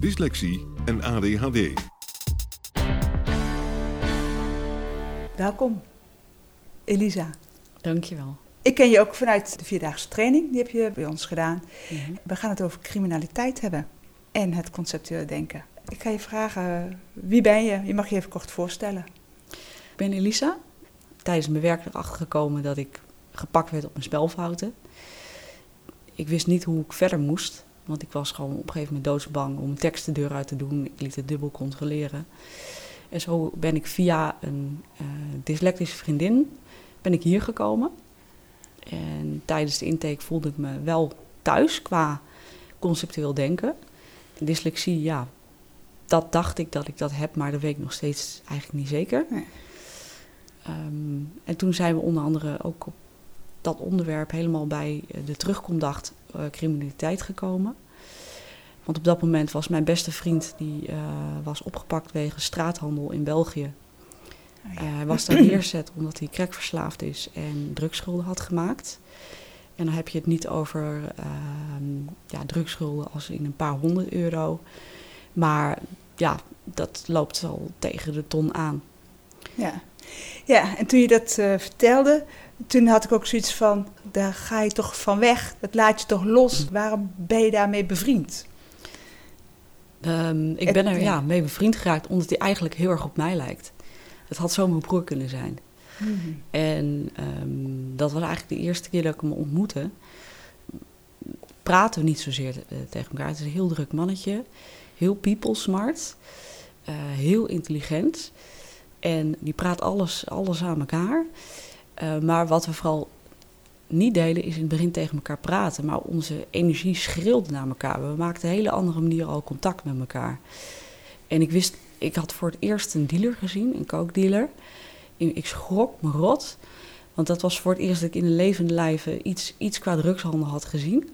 dyslexie en ADHD. Welkom, Elisa. Dankjewel. Ik ken je ook vanuit de vierdaagse training, die heb je bij ons gedaan. Mhm. We gaan het over criminaliteit hebben en het conceptuele denken. Ik ga je vragen, wie ben je? Je mag je even kort voorstellen. Ik ben Elisa. Tijdens mijn werk erachter gekomen dat ik gepakt werd op mijn spelfouten. Ik wist niet hoe ik verder moest, want ik was gewoon op een gegeven moment doodsbang om een tekst de deur uit te doen. Ik liet het dubbel controleren. En zo ben ik via een uh, dyslectische vriendin ben ik hier gekomen. En tijdens de intake voelde ik me wel thuis qua conceptueel denken. Dyslexie, ja, dat dacht ik dat ik dat heb, maar dat weet ik nog steeds eigenlijk niet zeker. Nee. Um, en toen zijn we onder andere ook op dat onderwerp helemaal bij de terugkomdacht uh, criminaliteit gekomen. Want op dat moment was mijn beste vriend, die uh, was opgepakt wegens straathandel in België. Oh, ja. Hij was daar neerzet omdat hij crackverslaafd is en drugsschulden had gemaakt. En dan heb je het niet over uh, ja, drugsschulden als in een paar honderd euro. Maar ja, dat loopt al tegen de ton aan. Ja, ja en toen je dat uh, vertelde, toen had ik ook zoiets van, daar ga je toch van weg, dat laat je toch los. Waarom ben je daarmee bevriend? Um, ik ben er ja, mee bevriend geraakt omdat hij eigenlijk heel erg op mij lijkt. Het had zo mijn broer kunnen zijn. Mhm. Mm-hmm. En um, dat was eigenlijk de eerste keer dat ik hem ontmoette. Praten we niet zozeer uh, tegen elkaar. Het is een heel druk mannetje. Heel people smart. Uh, heel intelligent. En die praat alles, alles aan elkaar. Uh, maar wat we vooral niet deden, is in het begin tegen elkaar praten. Maar onze energie schreeuwde naar elkaar. We maakten een hele andere manier al contact met elkaar. En ik wist, ik had voor het eerst een dealer gezien, een coke-dealer. Ik schrok me rot. Want dat was voor het eerst dat ik in een levende lijven iets, iets qua drugshandel had gezien.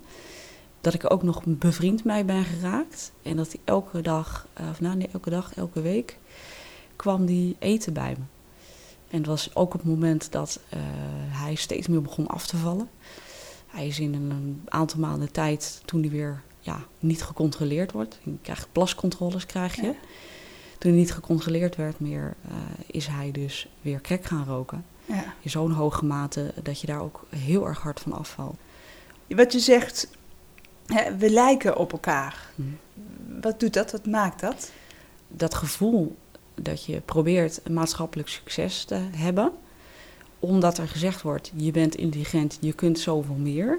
Dat ik ook nog bevriend mee ben geraakt. En dat hij elke dag, of nou nee, elke dag, elke week, kwam die eten bij me. En het was ook op het moment dat uh, hij steeds meer begon af te vallen. Hij is in een, aantal maanden tijd, toen hij weer ja, niet gecontroleerd wordt. Je krijgt plascontroles, krijg je. Ja. Toen hij niet gecontroleerd werd meer, uh, is hij dus weer crack gaan roken. Ja. In zo'n hoge mate dat je daar ook heel erg hard van afvalt. Wat je zegt, hè, we lijken op elkaar. Hm. Wat doet dat? Wat maakt dat? Dat gevoel dat je probeert maatschappelijk succes te hebben. Omdat er gezegd wordt, je bent intelligent, je kunt zoveel meer.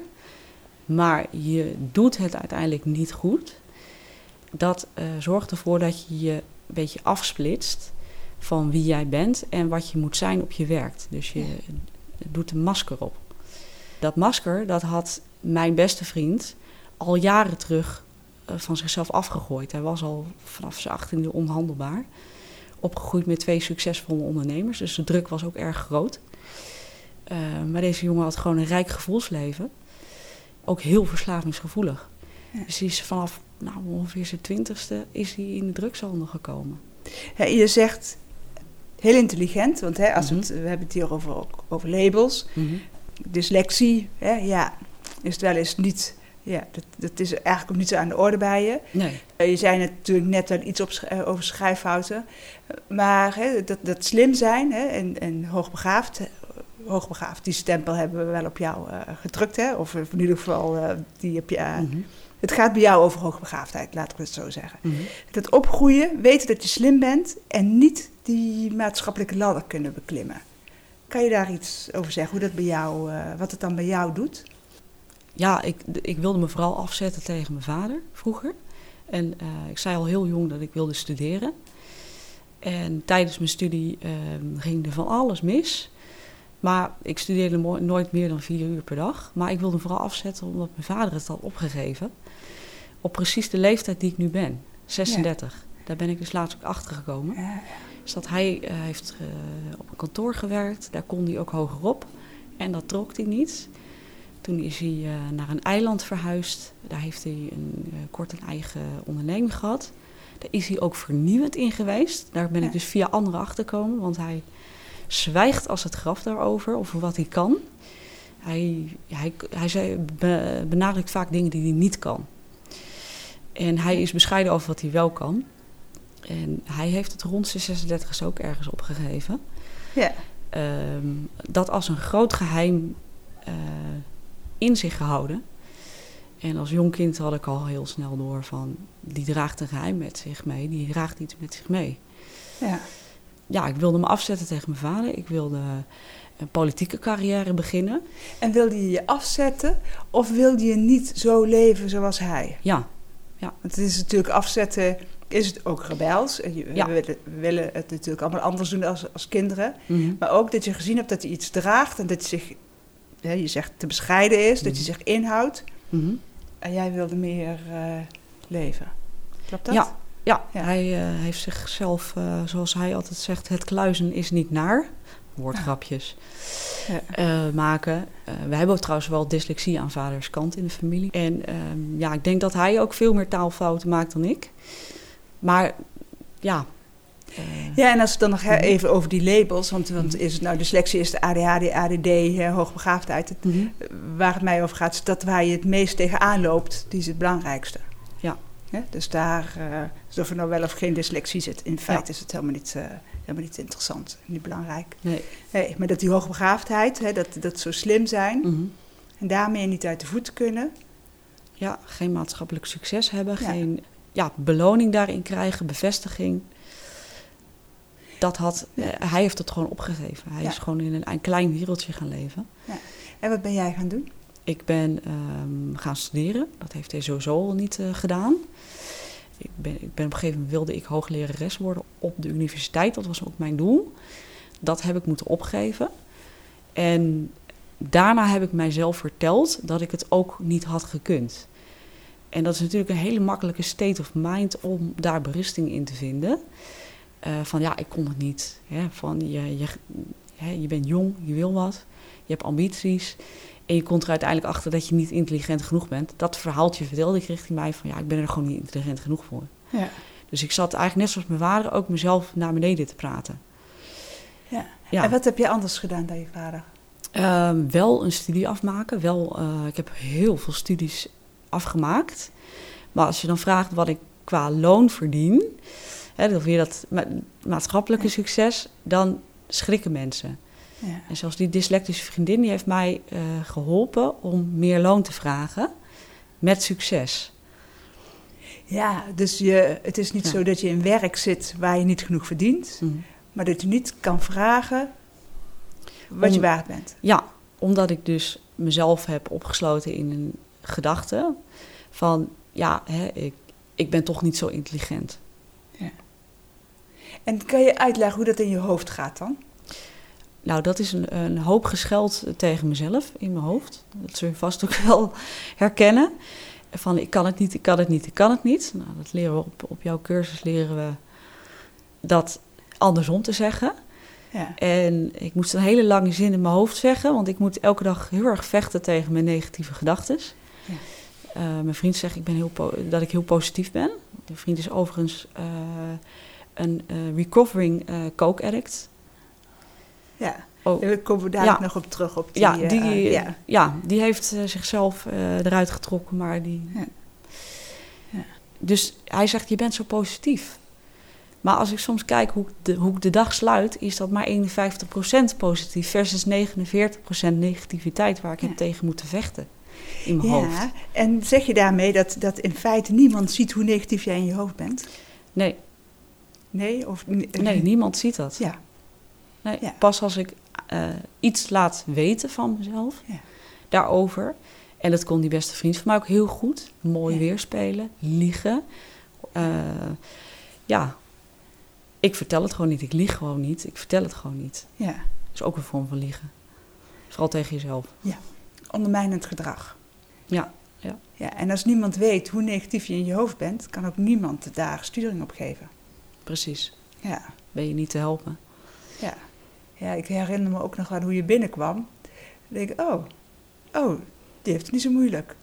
Maar je doet het uiteindelijk niet goed. Dat uh, zorgt ervoor dat je je een beetje afsplitst van wie jij bent en wat je moet zijn op je werk. Dus je doet een masker op. Dat masker, dat had mijn beste vriend al jaren terug uh, van zichzelf afgegooid. Hij was al vanaf zijn achttiende onhandelbaar opgegroeid met twee succesvolle ondernemers. Dus de druk was ook erg groot. Uh, maar deze jongen had gewoon een rijk gevoelsleven. Ook heel verslavingsgevoelig. Ja. Dus die is vanaf nou, ongeveer zijn twintigste is hij in de drugshandel gekomen. Ja, je zegt heel intelligent, want hè, als mm -hmm. het, we hebben het hier over, over labels. Mm -hmm. Dyslexie, hè, ja, is het wel eens niet... Ja, dat, dat is eigenlijk ook niet zo aan de orde bij je. Nee. Uh, je zei natuurlijk net al iets op, uh, over schrijffouten. Maar hè, dat, dat slim zijn hè, en, en hoogbegaafd, hoogbegaafd, die stempel hebben we wel op jou uh, gedrukt. Hè? Of in ieder geval, die heb je, mm -hmm. Het gaat bij jou over hoogbegaafdheid, laat ik het zo zeggen. Mhm. Dat opgroeien, weten dat je slim bent en niet die maatschappelijke ladder kunnen beklimmen. Kan je daar iets over zeggen, hoe dat bij jou, eh, wat het dan bij jou doet? Ja, ik, ik wilde me vooral afzetten tegen mijn vader vroeger. En eh, ik zei al heel jong dat ik wilde studeren. En tijdens mijn studie eh, ging er van alles mis. Maar ik studeerde nooit meer dan vier uur per dag. Maar ik wilde me vooral afzetten omdat mijn vader het had opgegeven. Op precies de leeftijd die ik nu ben, 36. Daar ben ik dus laatst ook achter gekomen. Ja, Dus dat hij eh, heeft eh, op een kantoor gewerkt, daar kon hij ook hoger op. En dat trok hij niet. Toen is hij eh, naar een eiland verhuisd. Daar heeft hij een, eh, kort een eigen onderneming gehad. Daar is hij ook vernieuwend in geweest. Daar ben Ja. ik dus via anderen achtergekomen, want hij zwijgt als het graf daarover, over wat hij kan. Hij, hij, hij zei, be- benadrukt vaak dingen die hij niet kan. En hij is bescheiden over wat hij wel kan. En hij heeft het rond zijn 36 ook ergens opgegeven. ja. Ehm, dat als een groot geheim eh, in zich gehouden. En als jong kind had ik al heel snel door van... die draagt een geheim met zich mee, die draagt iets met zich mee. ja. Ja, ik wilde me afzetten tegen mijn vader. Ik wilde een politieke carrière beginnen. En wilde je je afzetten of wilde je niet zo leven zoals hij? Ja, Want het is natuurlijk afzetten, is het ook rebels. En je- Ja. We, willen, we willen het natuurlijk allemaal anders doen als, als kinderen. mhm. Maar ook dat je gezien hebt dat hij iets draagt en dat hij zich, hè, je zegt, te bescheiden is, dat Mhm. hij zich inhoudt. Mhm. En jij wilde meer eh, leven. Klopt dat? Ja. Ja, Ja. hij eh, heeft zichzelf, eh, zoals hij altijd zegt, het kluizen is niet naar. Woordgrapjes Ja. eh, maken. We hebben ook trouwens wel dyslexie aan vaders kant in de familie. En ehm, ja, ik denk dat hij ook veel meer taalfouten maakt dan ik. Maar ja. Eh, Ja, en als we dan nog Mhm. even over die labels, want, want Mhm. is het nou dyslexie, is de ADHD, ADD, hè, hoogbegaafdheid. Het- mhm. waar het mij over gaat, is dat waar je het meest tegenaan loopt, die is het belangrijkste. Ja. Dus daar, eh dus of er nou wel of geen dyslexie zit, in feite is het helemaal niet, eh, helemaal niet interessant, niet belangrijk. Nee. Nee, maar dat die hoogbegaafdheid, hè, dat, dat zo slim zijn en daarmee niet uit de voeten kunnen. Ja, geen maatschappelijk succes hebben, Ja. geen ja, beloning daarin krijgen, bevestiging. Dat had, Ja. eh, hij heeft het gewoon opgegeven. Hij Ja. is gewoon in een, een klein wereldje gaan leven. En wat ben jij gaan doen? Ik ben ehm, gaan studeren. Dat heeft hij sowieso al niet eh, gedaan. Ik ben, ik ben op een gegeven moment wilde ik hooglerares worden op de universiteit. Dat was ook mijn doel. Dat heb ik moeten opgeven. En daarna heb ik mijzelf verteld dat ik het ook niet had gekund. En dat is natuurlijk een hele makkelijke state of mind om daar berusting in te vinden. Eh, van ja, ik kon het niet. Hè? Van je, je, hè, je bent jong, je wil wat, je hebt ambities. En je komt er uiteindelijk achter dat je niet intelligent genoeg bent. Dat verhaaltje vertelde ik richting mij van ja, ik ben er gewoon niet intelligent genoeg voor. Ja. Dus ik zat eigenlijk net zoals mijn vader ook mezelf naar beneden te praten. Ja. Ja. En wat heb je anders gedaan dan je vader? Ehm, wel een studie afmaken. Wel, eh, ik heb heel veel studies afgemaakt. Maar als je dan vraagt wat ik qua loon verdien, hè, dan weer dat ma- maatschappelijke succes, dan schrikken mensen. Ja. En zelfs die dyslectische vriendin die heeft mij eh, geholpen om meer loon te vragen met succes. Ja, dus je, het is niet Ja. zo dat je in werk zit waar je niet genoeg verdient, Mm. maar dat je niet kan vragen wat je waard bent. Ja, omdat ik dus mezelf heb opgesloten in een gedachte van ja, hè, ik, ik ben toch niet zo intelligent. En kan je uitleggen hoe dat in je hoofd gaat dan? Nou, dat is een, een hoop gescheld tegen mezelf in mijn hoofd. Dat zul je vast ook wel herkennen. Van ik kan het niet, ik kan het niet, ik kan het niet. Nou, dat leren we op, op jouw cursus leren we dat andersom te zeggen. Ja. En ik moest een hele lange zin in mijn hoofd zeggen, want ik moet elke dag heel erg vechten tegen mijn negatieve gedachten. Ja. Eh, mijn vriend zegt ik ben heel dat ik heel positief ben. Mijn vriend is overigens eh, een eh, recovering eh, coke addict. ja. Oh, Daar komen we dadelijk Ja. nog op terug. Op die, ja, eh, die, ja. ja. die heeft eh, zichzelf eh, eruit getrokken, maar die. Ja. Ja. Dus hij zegt: Je bent zo positief. Maar als ik soms kijk hoe ik de, hoe ik de dag sluit, is dat maar 51% positief versus 49% negativiteit waar ik Ja. heb tegen moeten vechten. in mijn hoofd. Ja, en zeg je daarmee dat, dat in feite niemand ziet hoe negatief jij in je hoofd bent? Nee, Nee? Of, nee, niemand ziet dat. Ja, Nee, Ja. Pas als ik eh, iets laat weten van mezelf Ja. daarover. En dat kon die beste vriend van mij ook heel goed. Mooi Ja. weerspelen, liegen. Eh, ja, ik vertel het gewoon niet. Ik lieg gewoon niet. Ik vertel het gewoon niet. ja. Dat is ook een vorm van liegen. Vooral tegen jezelf. ondermijnend gedrag. Ja, ja. Ja, en als niemand weet hoe negatief je in je hoofd bent, kan ook niemand daar sturing op geven. Precies. Ja, Ben je niet te helpen. ja. Ja, ik herinner me ook nog aan hoe je binnenkwam. Dan denk ik, oh, oh, die heeft het niet zo moeilijk.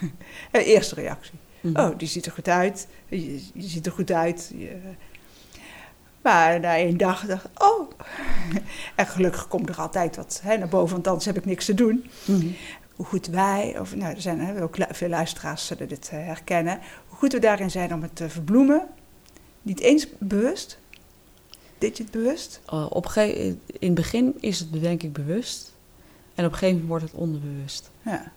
Eh, Eerste reactie. Mhm. Oh, die ziet er goed uit. Je, je ziet er goed uit. Je- Maar na één dag dacht ik, oh. En gelukkig komt er altijd wat hè, naar boven, want anders heb ik niks te doen. Mhm. Hoe goed wij, of nou, er zijn hè, ook veel luisteraars zullen dit eh, herkennen. Hoe goed we daarin zijn om het te verbloemen. Niet eens bewust. Deed je het bewust? Eh, op gege- in het begin is het denk ik bewust. En op een gegeven moment wordt het onderbewust. Ja.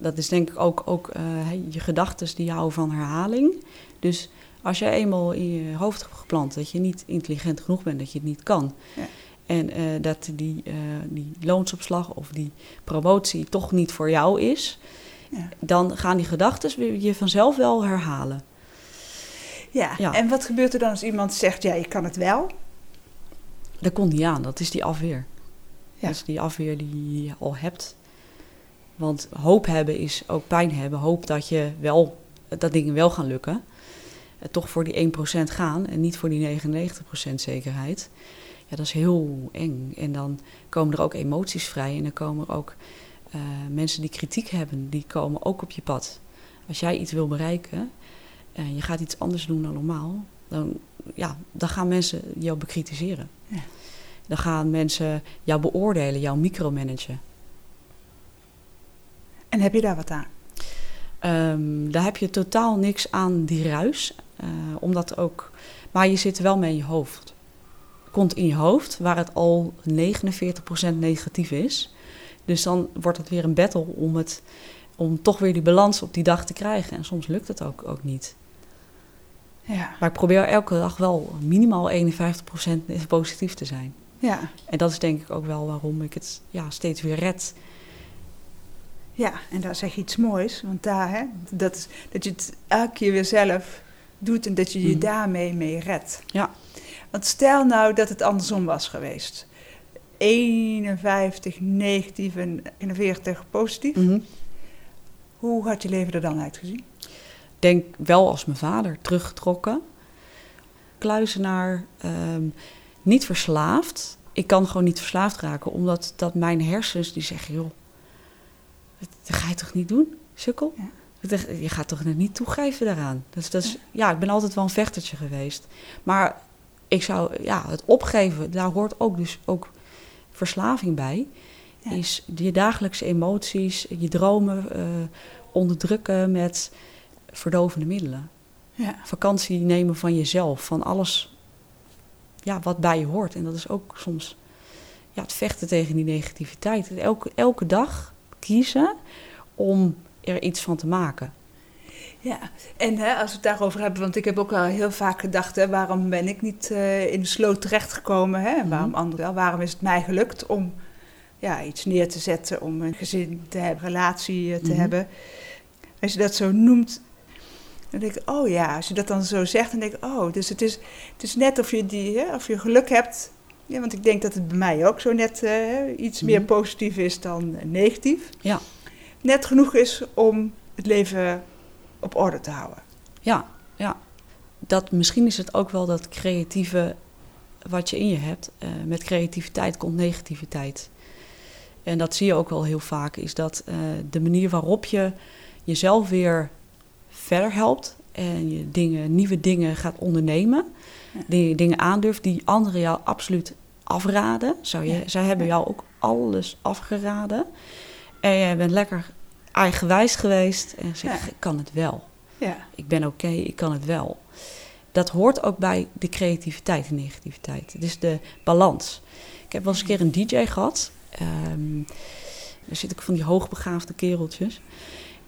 Dat is denk ik ook, ook eh, je gedachten die houden van herhaling. Dus als jij eenmaal in je hoofd hebt geplant dat je niet intelligent genoeg bent, dat je het niet kan. Ja. En eh, dat die, eh, die loonsopslag of die promotie toch niet voor jou is. Ja. Dan gaan die gedachten je vanzelf wel herhalen. Ja. Ja. en wat gebeurt er dan als iemand zegt, ja, ik kan het wel? Dat komt niet aan, dat is die afweer. Ja. Dat is die afweer die je al hebt. Want hoop hebben is ook pijn hebben. Hoop dat, je wel, dat dingen wel gaan lukken. Eh, Toch voor die 1% gaan en niet voor die 99% zekerheid. Ja, dat is heel eng. En dan komen er ook emoties vrij. En dan komen er ook eh, mensen die kritiek hebben, die komen ook op je pad. Als jij iets wil bereiken en je gaat iets anders doen dan normaal, dan, ja, dan gaan mensen jou bekritiseren. Ja. Dan gaan mensen jou beoordelen, jou micromanagen. En heb je daar wat aan? Ehm, daar heb je totaal niks aan die ruis. eh, omdat ook, maar je zit wel mee in je hoofd. Komt in je hoofd, waar het al 49% negatief is. Dus dan wordt het weer een battle om, het, om toch weer die balans op die dag te krijgen. En soms lukt het ook, ook niet. Ja. Maar ik probeer elke dag wel minimaal 51% positief te zijn. Ja. En dat is denk ik ook wel waarom ik het ja, steeds weer red. Ja, en daar zeg je iets moois. Want daar, hè, dat, is, dat je het elke keer weer zelf doet en dat je je Mhm. daarmee mee redt. Ja. Want stel nou dat het andersom was geweest. 51 negatief en 41 positief. Mhm. Hoe had je leven er dan uitgezien? Denk wel als mijn vader teruggetrokken. Kluizenaar, ehm, niet verslaafd. Ik kan gewoon niet verslaafd raken, omdat dat mijn hersens die zeggen, joh, dat, ga je toch niet doen, sukkel? Ja. Je gaat toch net niet toegeven daaraan. Dus dat is, ja, ik ben altijd wel een vechtertje geweest. Maar ik zou, ja, het opgeven, daar hoort ook dus ook verslaving bij. Ja. Is je dagelijkse emoties, je dromen eh, onderdrukken met verdovende middelen. Ja. Vakantie nemen van jezelf, van alles ja, wat bij je hoort. En dat is ook soms ja, het vechten tegen die negativiteit. Elke, elke dag kiezen om er iets van te maken. Ja, en hè, als we het daarover hebben, want ik heb ook wel heel vaak gedacht, hè, waarom ben ik niet eh, in de sloot terechtgekomen? Hè? En waarom Mhm. anderen wel? Waarom is het mij gelukt om ja, iets neer te zetten, om een gezin te hebben, relatie eh, te Mhm. hebben? Als je dat zo noemt, dan denk ik, oh ja, als je dat dan zo zegt, dan denk ik, oh, dus het is, het is net of je, die, hè, of je geluk hebt. Ja, want ik denk dat het bij mij ook zo net eh, iets meer Mhm. positief is dan eh, negatief. Ja. Net genoeg is om het leven op orde te houden. Ja, ja. Dat, misschien is het ook wel dat creatieve wat je in je hebt. Eh, met creativiteit komt negativiteit. En dat zie je ook wel heel vaak, is dat de manier waarop je jezelf weer verder helpt en je dingen, nieuwe dingen gaat ondernemen, Ja. die dingen aandurft die anderen jou absoluut afraden. Zou je, Ja. Zij hebben jou ook alles afgeraden. En jij bent lekker eigenwijs geweest en zegt, Ja. ik kan het wel Ja, ik ben oké, ik kan het wel. Dat hoort ook bij de creativiteit en negativiteit. Het is de balans. Ik heb wel eens een keer een DJ gehad. Ehm, Er zitten ook van die hoogbegaafde kereltjes.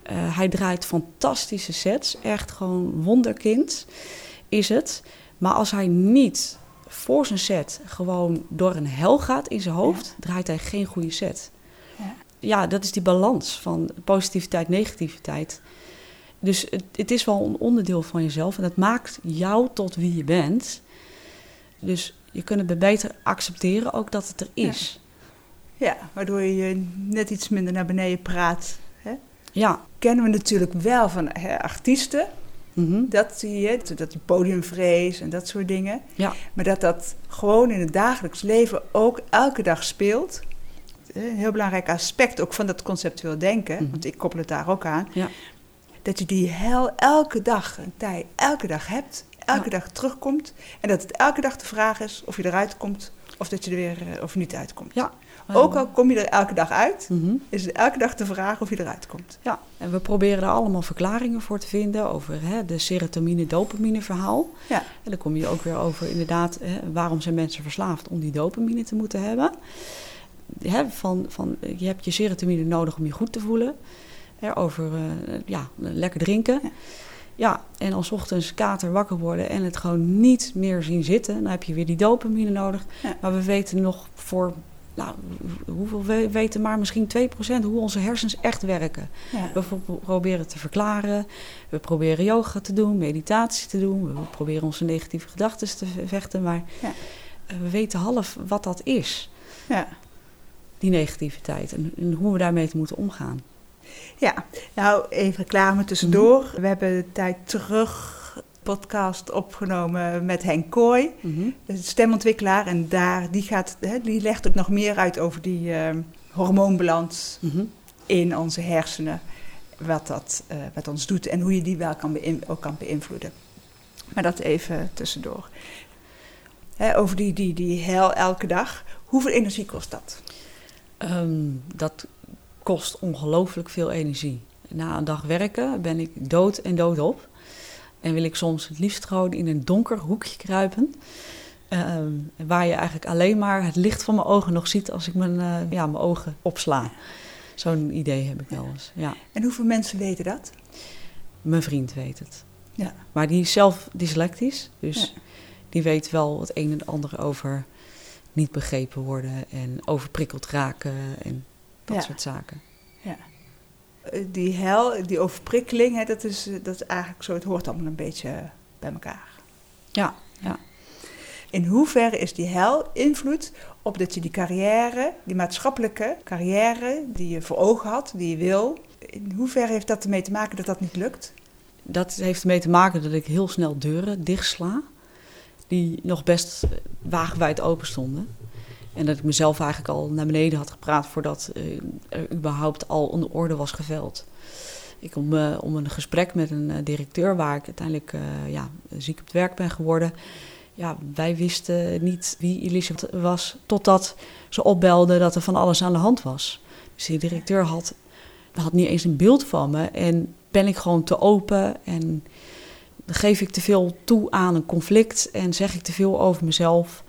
Eh, hij draait fantastische sets. Echt gewoon wonderkind is het. Maar als hij niet voor zijn set gewoon door een hel gaat in zijn hoofd, draait hij geen goede set. Ja. Ja, dat is die balans van positiviteit, negativiteit. Dus het, het is wel een onderdeel van jezelf en dat maakt jou tot wie je bent. Dus je kunt het beter accepteren ook dat het er is. Ja, waardoor je net iets minder naar beneden praat. Ja. Kennen we natuurlijk wel van artiesten. Mhm. Dat zie je, dat die podiumvrees en dat soort dingen. Ja. Maar dat dat gewoon in het dagelijks leven ook elke dag speelt. Een heel belangrijk aspect ook van dat conceptueel denken, Mhm. want ik koppel het daar ook aan. Ja. Dat je die hel elke dag, een tijd, elke dag hebt, elke Ja. dag terugkomt. En dat het elke dag de vraag is of je eruit komt of dat je er weer eh, of niet uitkomt. Ja. Ook al kom je er elke dag uit, Mhm. is het elke dag de vraag of je eruit komt. Ja, en we proberen daar allemaal verklaringen voor te vinden over hè, de serotonine-dopamine verhaal. Ja. En dan kom je ook weer over inderdaad, hè, waarom zijn mensen verslaafd om die dopamine te moeten hebben. Hè, van, van, je hebt je serotonine nodig om je goed te voelen. Hè, over eh, ja, lekker drinken. Ja. Ja. en als ochtends kater wakker worden en het gewoon niet meer zien zitten, dan heb je weer die dopamine nodig. Ja. Maar we weten nog voor, nou, hoeveel we weten maar misschien 2% hoe onze hersens echt werken. Ja. We pro- proberen te verklaren. We proberen yoga te doen, meditatie te doen. We proberen onze negatieve gedachten te ve- vechten. Maar Ja. eh, we weten half wat dat is, Ja. die negativiteit. En, en hoe we daarmee te moeten omgaan. Ja, nou even reclame tussendoor. Mhm. We hebben een tijd terug podcast opgenomen met Henk Kooi, de stemontwikkelaar. En daar, die, gaat, hè, die legt ook nog meer uit over die eh, hormoonbalans Mhm. in onze hersenen. Wat dat met ons doet en hoe je die wel kan ook kan beïnvloeden. Maar dat even tussendoor. Hè, over die, die, die hel elke dag. Hoeveel energie kost dat? Ehm, dat kost ongelooflijk veel energie. Na een dag werken ben ik dood en dood op. En wil ik soms het liefst gewoon in een donker hoekje kruipen. Ehm, waar je eigenlijk alleen maar het licht van mijn ogen nog ziet als ik mijn, eh, ja, mijn ogen opsla. Zo'n idee heb ik wel eens. Ja. En hoeveel mensen weten dat? Mijn vriend weet het. Ja. Maar die is zelf dyslectisch. Dus Ja. die weet wel het een en het ander over niet begrepen worden en overprikkeld raken en dat Ja. soort zaken. Eh, die hel, die overprikkeling, hè, dat, is, eh, dat is eigenlijk zo, het hoort allemaal een beetje eh, bij elkaar. Ja, ja. In hoeverre is die hel invloed op dat je die carrière, die maatschappelijke carrière die je voor ogen had, die je wil, in hoeverre heeft dat ermee te maken dat dat niet lukt? Dat heeft ermee te maken dat ik heel snel deuren dichtsla. Die nog best wagenwijd open stonden. En dat ik mezelf eigenlijk al naar beneden had gepraat voordat eh, er überhaupt al een orde was geveld. Ik om, eh, om een gesprek met een eh, directeur waar ik uiteindelijk ja, ziek op het werk ben geworden. Ja, wij wisten niet wie Elisabeth was totdat ze opbelde dat er van alles aan de hand was. Dus die directeur had, had niet eens een beeld van me. En ben ik gewoon te open en geef ik te veel toe aan een conflict en zeg ik te veel over mezelf,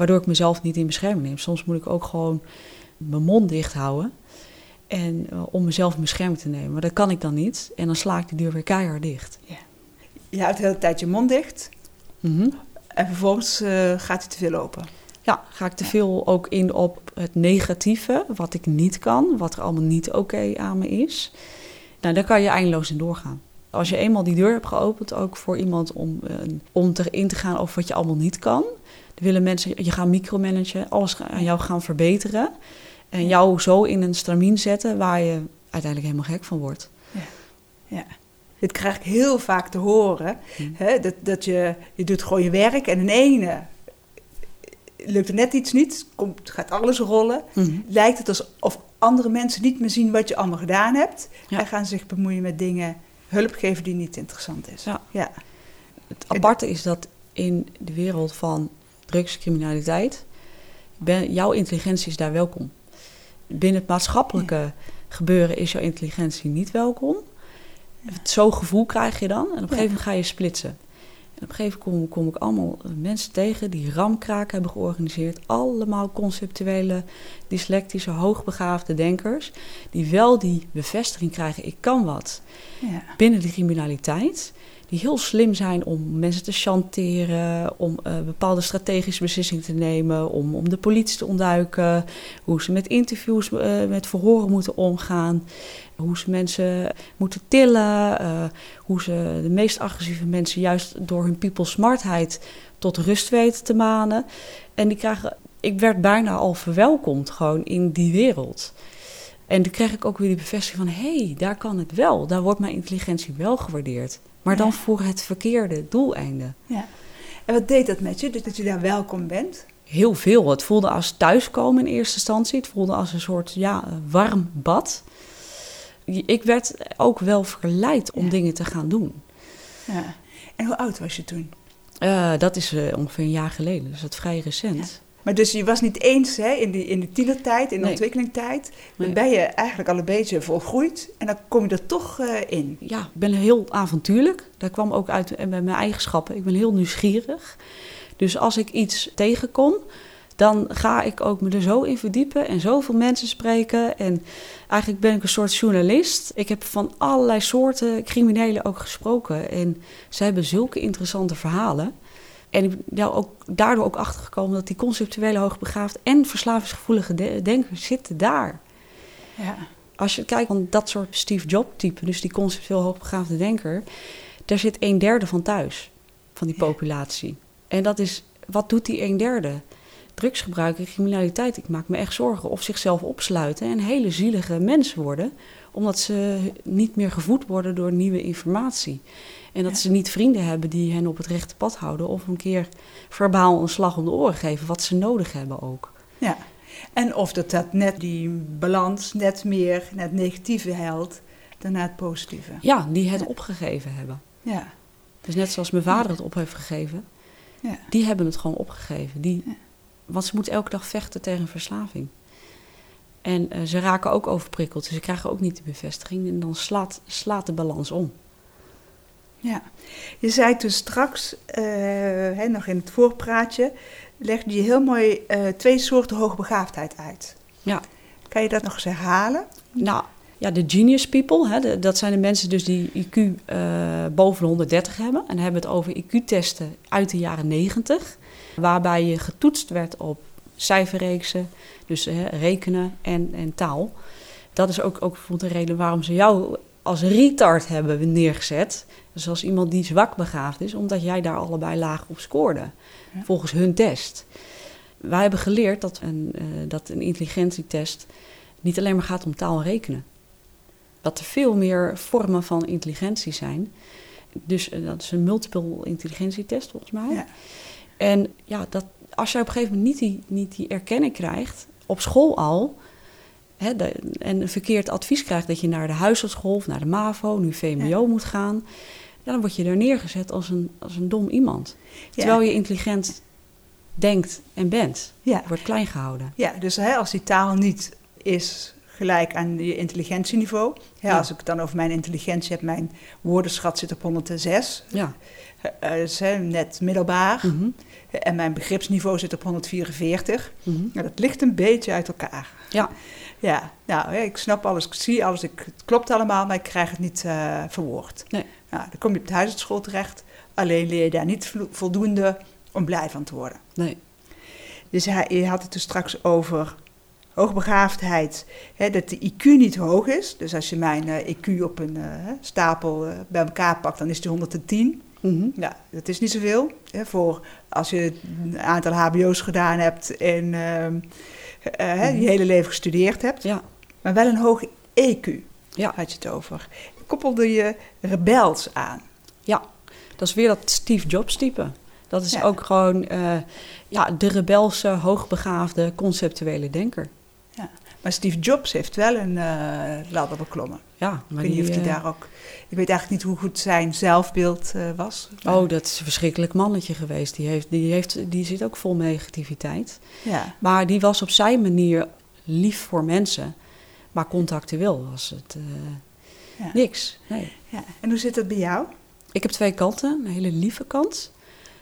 waardoor ik mezelf niet in bescherming neem. Soms moet ik ook gewoon mijn mond dicht houden en, eh, om mezelf in bescherming te nemen. Maar dat kan ik dan niet en dan sla ik die deur weer keihard dicht. Je houdt de hele tijd je mond dicht Mhm. en vervolgens eh, gaat hij te veel open. Ja, ga ik te veel ook in op het negatieve, wat ik niet kan, wat er allemaal niet oké aan me is. Nou, daar kan je eindeloos in doorgaan. Als je eenmaal die deur hebt geopend, ook voor iemand om, eh, om erin te gaan over wat je allemaal niet kan, willen mensen je gaan micromanagen, alles aan jou gaan verbeteren en jou zo in een stramien zetten waar je uiteindelijk helemaal gek van wordt. Ja. Dit krijg ik heel vaak te horen. Hm. Hè, dat, dat je, je doet gewoon je werk en in ene lukt er net iets niet, komt, gaat alles rollen. Mhm. Lijkt het alsof andere mensen niet meer zien wat je allemaal gedaan hebt. Ja. En gaan zich bemoeien met dingen, hulp geven die niet interessant is. Ja. ja. Het aparte is dat in de wereld van drugscriminaliteit, ben, jouw intelligentie is daar welkom. Binnen het maatschappelijke gebeuren is jouw intelligentie niet welkom. Zo'n gevoel krijg je dan en op een gegeven moment ga je splitsen. En op een gegeven moment kom, kom ik allemaal mensen tegen die ramkraak hebben georganiseerd. Allemaal conceptuele, dyslectische, hoogbegaafde denkers. Die wel die bevestiging krijgen, ik kan wat. Ja. Binnen de criminaliteit. Die heel slim zijn om mensen te chanteren, om uh, bepaalde strategische beslissingen te nemen, om, om de politie te ontduiken, hoe ze met interviews, uh, met verhoren moeten omgaan, hoe ze mensen moeten tillen, uh, hoe ze de meest agressieve mensen juist door hun people smartheid tot rust weten te manen. En die krijgen, ik werd bijna al verwelkomd gewoon in die wereld. En toen kreeg ik ook weer die bevestiging van, hé, hey, daar kan het wel, daar wordt mijn intelligentie wel gewaardeerd. Maar dan voor het verkeerde doeleinde. Ja. En wat deed dat met je, dat je daar welkom bent? Heel veel. Het voelde als thuiskomen in eerste instantie. Het voelde als een soort ja, warm bad. Ik werd ook wel verleid om ja. dingen te gaan doen. Ja. En hoe oud was je toen? Uh, dat is uh, ongeveer een jaar geleden, dus dat is vrij recent. Maar dus je was niet eens hè, in, die, in de tienertijd, in de nee. ontwikkelingstijd. Dan nee. ben je eigenlijk al een beetje volgroeid en dan kom je er toch uh, in. Ja, ik ben heel avontuurlijk. Dat kwam ook uit met mijn eigenschappen. Ik ben heel nieuwsgierig. Dus als ik iets tegenkom, dan ga ik ook me er zo in verdiepen en zoveel mensen spreken. En eigenlijk ben ik een soort journalist. Ik heb van allerlei soorten criminelen ook gesproken. En ze hebben zulke interessante verhalen. En ik ben ook, daardoor ook achtergekomen dat die conceptuele hoogbegaafd en verslavingsgevoelige de denkers zitten daar. Ja. Als je kijkt van dat soort Steve Jobs type, dus die conceptueel hoogbegaafde denker, daar zit een derde van thuis, van die populatie. En dat is, wat doet die een derde? Drugsgebruik en criminaliteit, ik maak me echt zorgen of zichzelf opsluiten en hele zielige mensen worden, omdat ze niet meer gevoed worden door nieuwe informatie. En dat ja. ze niet vrienden hebben die hen op het rechte pad houden. Of een keer verbaal een slag om de oren geven, wat ze nodig hebben ook. Ja, en of dat, dat net die balans net meer naar het negatieve helpt dan naar het positieve. Ja, die het ja. opgegeven hebben. Ja. Dus net zoals mijn vader het op heeft gegeven. Ja. Die hebben het gewoon opgegeven. Die. Want ze moeten elke dag vechten tegen verslaving. En uh, ze raken ook overprikkeld. Dus ze krijgen ook niet de bevestiging. En dan slaat, slaat de balans om. Ja, je zei toen straks, uh, hè, nog in het voorpraatje, legde je heel mooi uh, twee soorten hoogbegaafdheid uit. Ja. Kan je dat nog eens herhalen? Nou, ja, de genius people, hè, de, dat zijn de mensen dus die IQ uh, boven de 130 hebben. En dan hebben we het over IQ-testen uit de jaren 90, waarbij je getoetst werd op cijferreeksen, dus rekenen en, en taal. Dat is ook, ook bijvoorbeeld een reden waarom ze jou als retard hebben neergezet. Dus als iemand die zwak begaafd is, omdat jij daar allebei laag op scoorde, ja. volgens hun test. Wij hebben geleerd dat een, uh, dat een intelligentietest niet alleen maar gaat om taal en rekenen. Dat er veel meer vormen van intelligentie zijn. Dus uh, dat is een multiple intelligentietest volgens mij. Ja. En ja, dat, als je op een gegeven moment niet die, niet die erkenning krijgt, op school al, hè, de, en een verkeerd advies krijgt dat je naar de huisartschool of naar de MAVO, nu VMBO ja. moet gaan, ja, dan word je er neergezet als een, als een dom iemand. Terwijl je intelligent denkt en bent. Wordt klein gehouden. Ja, dus hè, als die taal niet is gelijk aan je intelligentieniveau. Ja, ja. Als ik het dan over mijn intelligentie heb, mijn woordenschat zit op 106. Ja. Uh, dus, hè, net middelbaar. Mm -hmm. En mijn begripsniveau zit op 144. Mm -hmm. ja, dat ligt een beetje uit elkaar. Ja. Ja, nou, ik snap alles, ik zie alles, ik, het klopt allemaal, maar ik krijg het niet uh, verwoord. Nee. Nou, dan kom je op de huisartschool terecht. Alleen leer je daar niet voldoende om blij van te worden. Nee. Dus hij, je had het dus straks over hoogbegaafdheid. Hè, dat de IQ niet hoog is. Dus als je mijn uh, IQ op een uh, stapel bij elkaar pakt, dan is die 110. Mm -hmm. Ja, dat is niet zoveel. Hè, voor als je een aantal HBO's gedaan hebt en ehm, uh, mm-hmm. je hele leven gestudeerd hebt. Ja. Maar wel een hoog EQ, ja. had je het over. Koppelde je rebels aan. Ja, dat is weer dat Steve Jobs type. Dat is ja. ook gewoon uh, ja, de rebelse, hoogbegaafde, conceptuele denker. Maar Steve Jobs heeft wel een uh, ladder beklommen. Ja, maar ik weet niet of hij daar ook... Ik weet eigenlijk niet hoe goed zijn zelfbeeld uh, was. Oh, dat is een verschrikkelijk mannetje geweest. Die, heeft, die, heeft, die zit ook vol negativiteit. Ja. Maar die was op zijn manier lief voor mensen. Maar contactueel was het uh, ja. niks. Nee. Ja. En hoe zit dat bij jou? Ik heb twee kanten. Een hele lieve kant.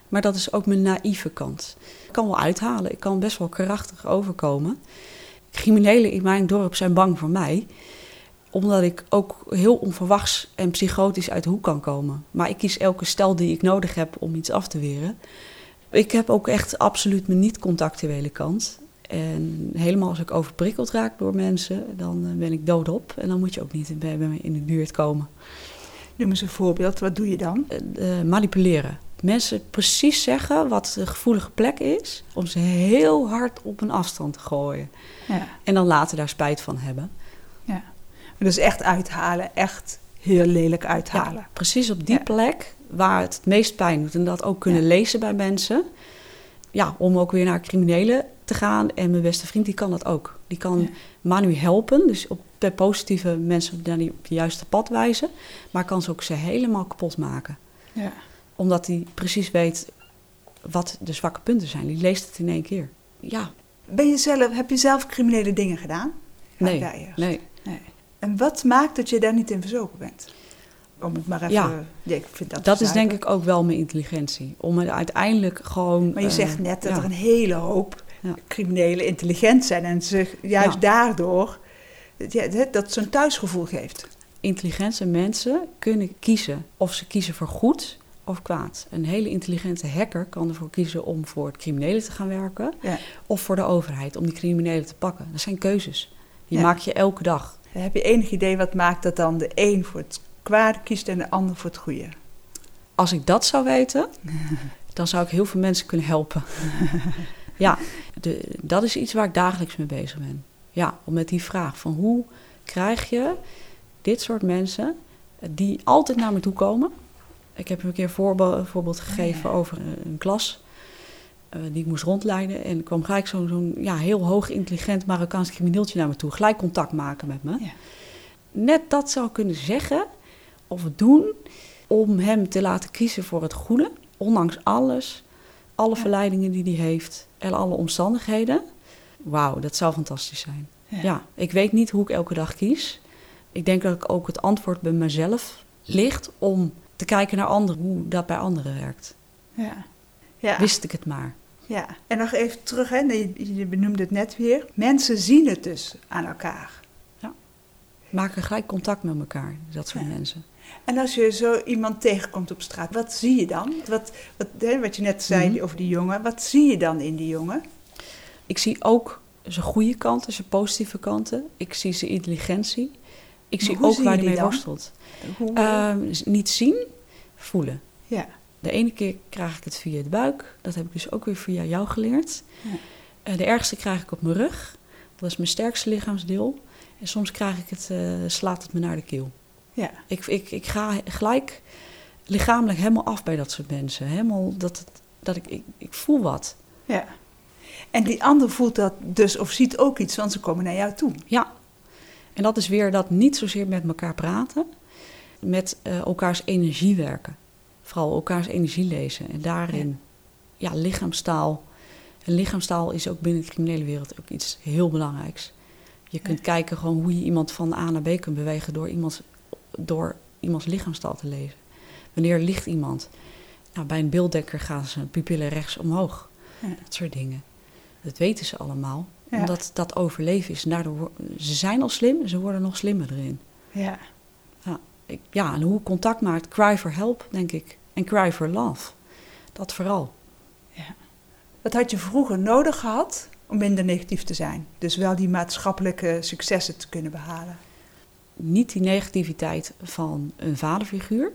Maar dat is ook mijn naïeve kant. Ik kan wel uithalen. Ik kan best wel krachtig overkomen. Criminelen in mijn dorp zijn bang voor mij. Omdat ik ook heel onverwachts en psychotisch uit de hoek kan komen. Maar ik kies elke stel die ik nodig heb om iets af te weren. Ik heb ook echt absoluut mijn niet-contactuele kant. En helemaal als ik overprikkeld raak door mensen, dan eh, ben ik doodop. En dan moet je ook niet bij me in de buurt komen. Noem eens een voorbeeld, wat doe je dan? Uh, manipuleren. Mensen precies zeggen wat de gevoelige plek is, om ze heel hard op een afstand te gooien. Ja. En dan later daar spijt van hebben. Ja. Dus echt uithalen, echt heel lelijk uithalen. Ja, precies op die plek waar het het meest pijn doet. En dat ook kunnen lezen bij mensen. Ja, om ook weer naar criminelen te gaan. En mijn beste vriend, die kan dat ook. Die kan Manu helpen, dus op de positieve mensen naar die juiste pad wijzen. Maar kan ze ook ze helemaal kapot maken. Ja. Omdat hij precies weet wat de zwakke punten zijn. Die leest het in één keer. Ja. Ben je zelf, heb je zelf criminele dingen gedaan? Nee, nee. nee. En wat maakt dat je daar niet in verzopen bent? Om het maar even... Ja, ik vind dat dat is denk ik ook wel mijn intelligentie. Om het uiteindelijk gewoon... Maar je zegt eh, net dat er een hele hoop criminelen intelligent zijn... en zich juist daardoor dat zo'n thuisgevoel geeft. Intelligente mensen kunnen kiezen of ze kiezen voor goed of kwaad. Een hele intelligente hacker kan ervoor kiezen om voor criminelen te gaan werken... of voor de overheid, om die criminelen te pakken. Dat zijn keuzes. Die maak je elke dag. Heb je enig idee wat maakt dat dan de een voor het kwade kiest en de ander voor het goede? Als ik dat zou weten, dan zou ik heel veel mensen kunnen helpen. ja, de, dat is iets waar ik dagelijks mee bezig ben. Ja, om met die vraag van hoe krijg je dit soort mensen die altijd naar me toe komen. Ik heb een keer een voorbeeld, gegeven over een klas uh, die ik moest rondleiden. En er kwam gelijk zo'n ja, heel hoog intelligent Marokkaans crimineeltje naar me toe. Gelijk contact maken met me. Ja. Net dat zou kunnen zeggen of doen om hem te laten kiezen voor het goede. Ondanks alles, alle verleidingen die hij heeft en alle omstandigheden. Wauw, dat zou fantastisch zijn. Ja. ik weet niet hoe ik elke dag kies. Ik denk dat ik ook het antwoord bij mezelf ligt om te kijken naar anderen, hoe dat bij anderen werkt. Ja. ja. Wist ik het maar. Ja, en nog even terug, hè, je, benoemde het net weer. Mensen zien het dus aan elkaar. Ja. Maken gelijk contact met elkaar, dat soort mensen. En als je zo iemand tegenkomt op straat, wat zie je dan? Wat, wat, hè, wat je net zei mhm. over die jongen, wat zie je dan in die jongen? Ik zie ook zijn goede kanten, zijn positieve kanten. Ik zie zijn intelligentie. Ik zie ook waar hij mee worstelt. Uh, niet zien, voelen. Ja. De ene keer krijg ik het via de buik. Dat heb ik dus ook weer via jou geleerd. Ja. Uh, de ergste krijg ik op mijn rug. Dat is mijn sterkste lichaamsdeel. En soms krijg ik het, uh, slaat het me naar de keel. Ja. Ik, ik, ik ga gelijk lichamelijk helemaal af bij dat soort mensen. Helemaal dat, dat ik, ik, ik voel wat. Ja. En die ander voelt dat dus of ziet ook iets, want ze komen naar jou toe. Ja. En dat is weer dat niet zozeer met elkaar praten, met uh, elkaars energie werken. Vooral elkaars energie lezen. En daarin, ja, ja lichaamstaal. En lichaamstaal is ook binnen de criminele wereld ook iets heel belangrijks. Je kunt kijken gewoon hoe je iemand van A naar B kunt bewegen door iemands door iemands lichaamstaal te lezen. Wanneer ligt iemand? Nou, bij een beelddekker gaan ze pupillen rechts omhoog. Dat soort dingen. Dat weten ze allemaal. Omdat dat overleven is. En daardoor, ze zijn al slim, ze worden nog slimmer erin. Ja. Ja, ik, ja, en hoe contact maakt, cry for help, denk ik. En cry for love. Dat vooral. Ja. Wat had je vroeger nodig gehad om minder negatief te zijn? Dus wel die maatschappelijke successen te kunnen behalen niet die negativiteit van een vaderfiguur,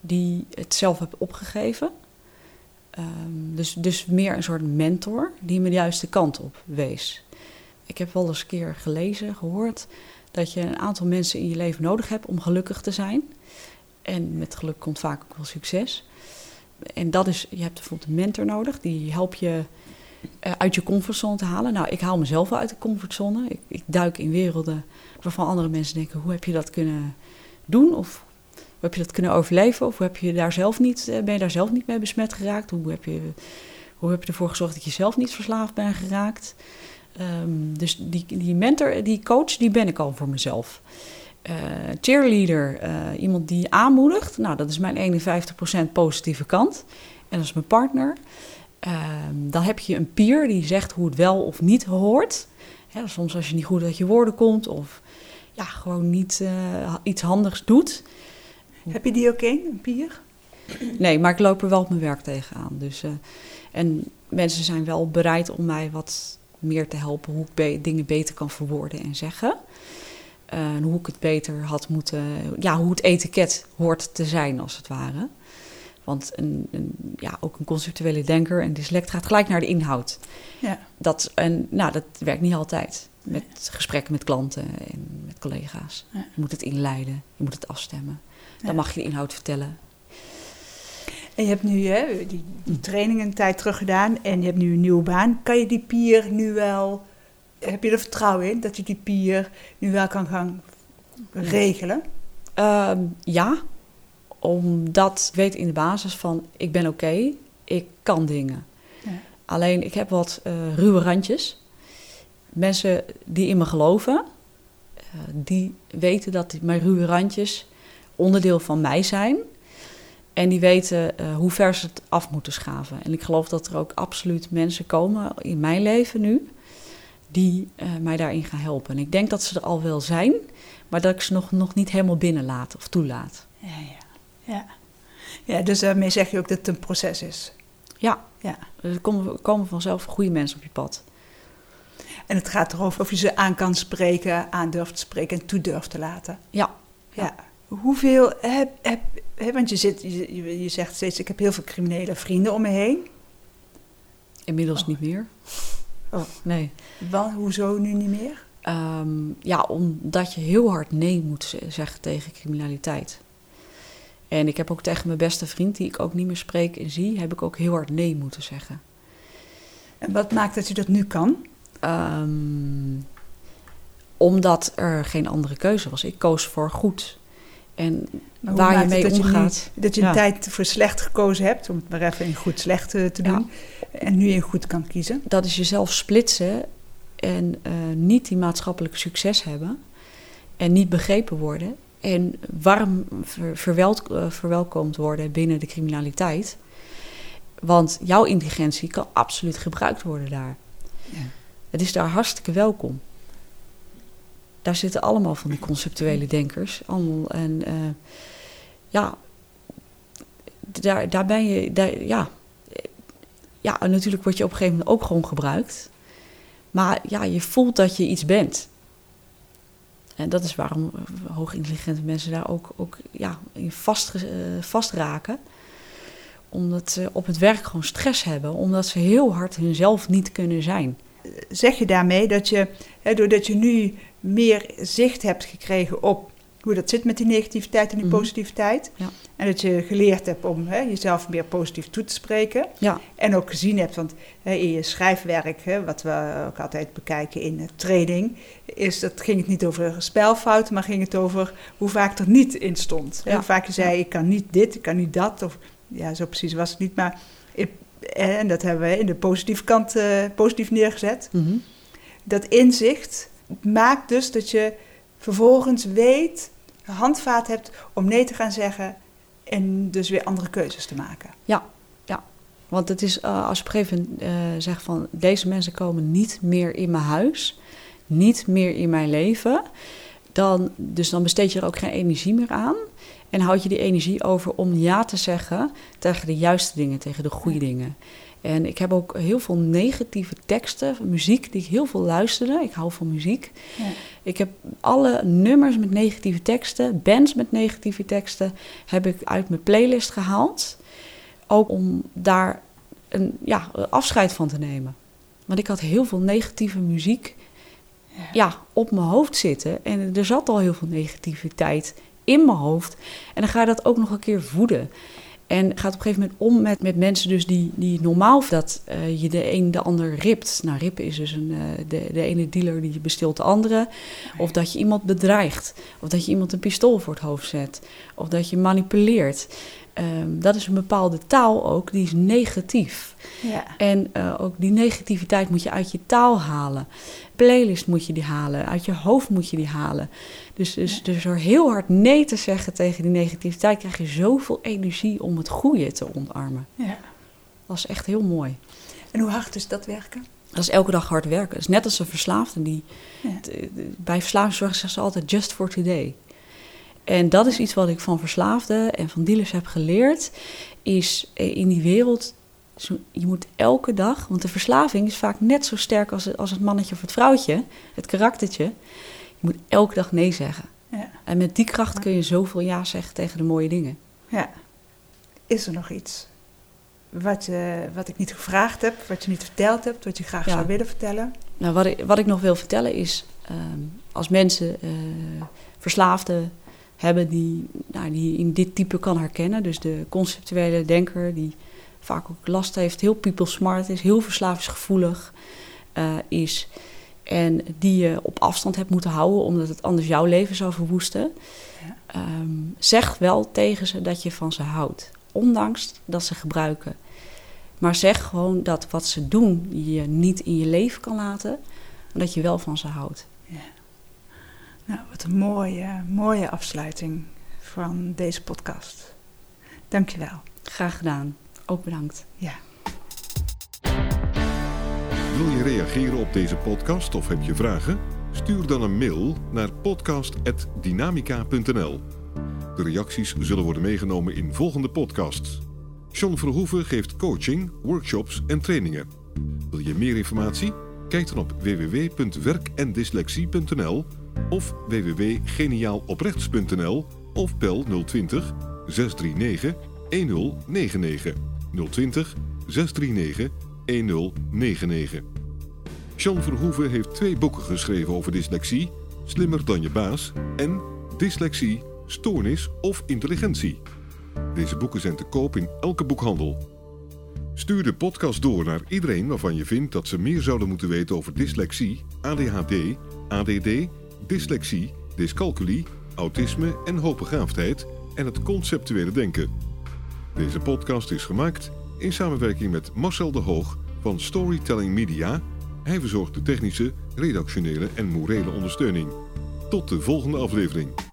die het zelf heeft opgegeven. Ehm, dus, dus meer een soort mentor die me de juiste kant op wees. Ik heb wel eens een keer gelezen, gehoord, dat je een aantal mensen in je leven nodig hebt om gelukkig te zijn. En met geluk komt vaak ook wel succes. En dat is, je hebt bijvoorbeeld een mentor nodig, die helpt je uh, uit je comfortzone te halen. Nou, ik haal mezelf wel uit de comfortzone. Ik, ik duik in werelden waarvan andere mensen denken: hoe heb je dat kunnen doen? Of hoe heb je dat kunnen overleven? Of hoe heb je daar zelf niet, eh, ben je daar zelf niet mee besmet geraakt? Hoe heb je, hoe heb je ervoor gezorgd dat je zelf niet verslaafd bent geraakt? Um, dus die, die mentor, die coach, die ben ik al voor mezelf. Eh, cheerleader, eh, iemand die aanmoedigt. Nou, dat is mijn 51% positieve kant. En dat is mijn partner. Ehm, dan heb je een peer die zegt hoe het wel of niet hoort. Hè, soms als je niet goed uit je woorden komt of ja, gewoon niet eh, iets handigs doet. Heb je die ook een, een pier? Nee, maar ik loop er wel op mijn werk tegenaan. Dus, en mensen zijn wel bereid om mij wat meer te helpen hoe ik be- dingen beter kan verwoorden en zeggen. En hoe ik het beter had moeten, ja, hoe het etiket hoort te zijn als het ware. Want een, een, ja, ook een conceptuele denker en dyslect gaat gelijk naar de inhoud. Ja. Dat, en, nou, dat werkt niet altijd. Met gesprekken met klanten en met collega's. Ja. Je moet het inleiden, je moet het afstemmen. Dan Ja. mag je de inhoud vertellen. En je hebt nu hè, die, die training een tijd terug gedaan en je hebt nu een nieuwe baan. Kan je die pier nu wel, heb je er vertrouwen in dat je die pier nu wel kan gaan regelen? Ehm, ja, omdat ik weet in de basis van ik ben oké, ik kan dingen. Ja. Alleen ik heb wat eh, ruwe randjes. Mensen die in me geloven, eh, die weten dat die- mijn ruwe randjes onderdeel van mij zijn. En die weten eh, hoe ver ze het af moeten schaven. En ik geloof dat er ook absoluut mensen komen in mijn leven nu die eh, mij daarin gaan helpen. En ik denk dat ze er al wel zijn, maar dat ik ze nog, nog niet helemaal binnenlaat of toelaat. Ja, ja. Ja, ja dus daarmee zeg je ook dat het een proces is. Ja, Ja. er komen, komen vanzelf goede mensen op je pad. En het gaat erover of je ze aan kan spreken, aan durft te spreken en toe durft te laten. Ja, Ja. Hoeveel heb, heb, want je, zit, je, je- zegt steeds, ik heb heel veel criminele vrienden om me heen. inmiddels Oh. niet meer. Oh. Nee. Hoezo nu niet meer? Ehm, ja, omdat je heel hard nee moet zeggen tegen criminaliteit. En ik heb ook tegen mijn beste vriend, die ik ook niet meer spreek en zie, heb ik ook heel hard nee moeten zeggen. En wat maakt dat je dat nu kan? Ehm, omdat er geen andere keuze was. Ik koos voor goed. En waar je mee dat je omgaat. dat je een Ja. tijd voor slecht gekozen hebt, om het maar even in goed slecht eh, te Ja. doen. En nu in goed kan kiezen. dat is jezelf splitsen en eh, niet die maatschappelijke succes hebben en niet begrepen worden en warm ver- eh, verwelkomd worden binnen de criminaliteit. Want jouw intelligentie kan absoluut gebruikt worden daar. Ja. Het is daar hartstikke welkom. Daar zitten allemaal van die conceptuele denkers. Allemaal, en eh, ja, daar, daar ben je, daar, ja, ja, natuurlijk word je op een gegeven moment ook gewoon gebruikt. Maar ja, je voelt dat je iets bent. En dat is waarom hoogintelligente mensen daar ook, ook ja, in vast, eh, vastraken. Omdat ze op het werk gewoon stress hebben. Omdat ze heel hard hunzelf niet kunnen zijn. Zeg je daarmee dat je, hè, doordat je nu meer zicht hebt gekregen op hoe dat zit met die negativiteit en die Mhm. positiviteit. Ja. En dat je geleerd hebt om hè, jezelf meer positief toe te spreken. Ja, En ook gezien hebt, want hè, in je schrijfwerk, hè, wat we ook altijd bekijken in de training, is dat ging het niet over spelfouten, maar ging het over hoe vaak er niet in stond. Ja. Hoe vaak je zei, ik kan niet dit, ik kan niet dat. Of ja, zo precies was het niet, maar ik- en dat hebben we in de positieve kant eh, positief neergezet. mhm. Dat inzicht maakt dus dat je vervolgens weet, handvaat hebt om nee te gaan zeggen en dus weer andere keuzes te maken. Want het is eh, als je op een gegeven moment eh, zegt van deze mensen komen niet meer in mijn huis, niet meer in mijn leven, dan, dus dan besteed je er ook geen energie meer aan. En houd je die energie over om ja te zeggen tegen de juiste dingen, tegen de goede dingen. En ik heb ook heel veel negatieve teksten, muziek die ik heel veel luisterde. Ik hou van muziek. Ja. Ik heb alle nummers met negatieve teksten, bands met negatieve teksten, heb ik uit mijn playlist gehaald. Ook om daar een ja, afscheid van te nemen. Want ik had heel veel negatieve muziek Ja. ja, op mijn hoofd zitten. En er zat al heel veel negativiteit in mijn hoofd. En dan ga je dat ook nog een keer voeden. En gaat op een gegeven moment om met, met mensen dus die, die normaal dat eh, je de een de ander ript. Nou, rippen is dus een, eh, de, de ene dealer die bestilt de andere. Of dat je iemand bedreigt. Of dat je iemand een pistool voor het hoofd zet. Of dat je manipuleert. Ehm, dat is een bepaalde taal ook, die is negatief. Ja. En eh, ook die negativiteit moet je uit je taal halen. Playlist moet je die halen. Uit je hoofd moet je die halen. Dus, dus, dus door heel hard nee te zeggen tegen die negativiteit... krijg je zoveel energie om het goede te omarmen. ja. Dat is echt heel mooi. En hoe hard is dat werken? Dat is elke dag hard werken. Dat is net als een verslaafde. Die, Ja. t- t- bij verslavingszorg zeggen ze altijd just for today. En dat is iets wat ik van verslaafden en van dealers heb geleerd. Is eh, in die wereld, je moet elke dag... Want de verslaving is vaak net zo sterk als het, als het mannetje of het vrouwtje. Het karaktertje. Je moet elke dag nee zeggen. Ja. En met die kracht kun je zoveel ja zeggen tegen de mooie dingen. ja. Is er nog iets wat, eh, wat ik niet gevraagd heb, wat je niet verteld hebt, wat je graag Ja. zou willen vertellen? Nou, wat, ik, wat ik nog wil vertellen is, ehm, als mensen eh, verslaafden hebben die, nou, die in dit type kan herkennen, dus de conceptuele denker die vaak ook last heeft, heel people smart is, heel verslavingsgevoelig eh, is en die je op afstand hebt moeten houden omdat het anders jouw leven zou verwoesten, Ja. ehm, zeg wel tegen ze dat je van ze houdt, ondanks dat ze gebruiken. Maar zeg gewoon dat wat ze doen je niet in je leven kan laten, maar dat je wel van ze houdt. Nou, wat een mooie, mooie afsluiting van deze podcast. Dankjewel. Graag gedaan. Ook bedankt. Ja. Wil je reageren op deze podcast of heb je vragen? Stuur dan een mail naar podcast.dynamica.nl. De reacties zullen worden meegenomen in volgende podcasts. John Verhoeven geeft coaching, workshops en trainingen. Wil je meer informatie? Kijk dan op www.werkendyslexie.nl of www.geniaaloprechts.nl of bel 020 639 1099 020 639 1099. Jean Verhoeven heeft twee boeken geschreven over dyslexie: Slimmer dan je baas en Dyslexie, Stoornis of Intelligentie. Deze boeken zijn te koop in elke boekhandel. Stuur de podcast door naar iedereen waarvan je vindt dat ze meer zouden moeten weten over dyslexie, ADHD, ADD, dyslexie, dyscalculie, autisme en hoogbegaafdheid en het conceptuele denken. Deze podcast is gemaakt in samenwerking met Marcel de Hoog van Storytelling Media. Hij verzorgt de technische, redactionele en morele ondersteuning. Tot de volgende aflevering.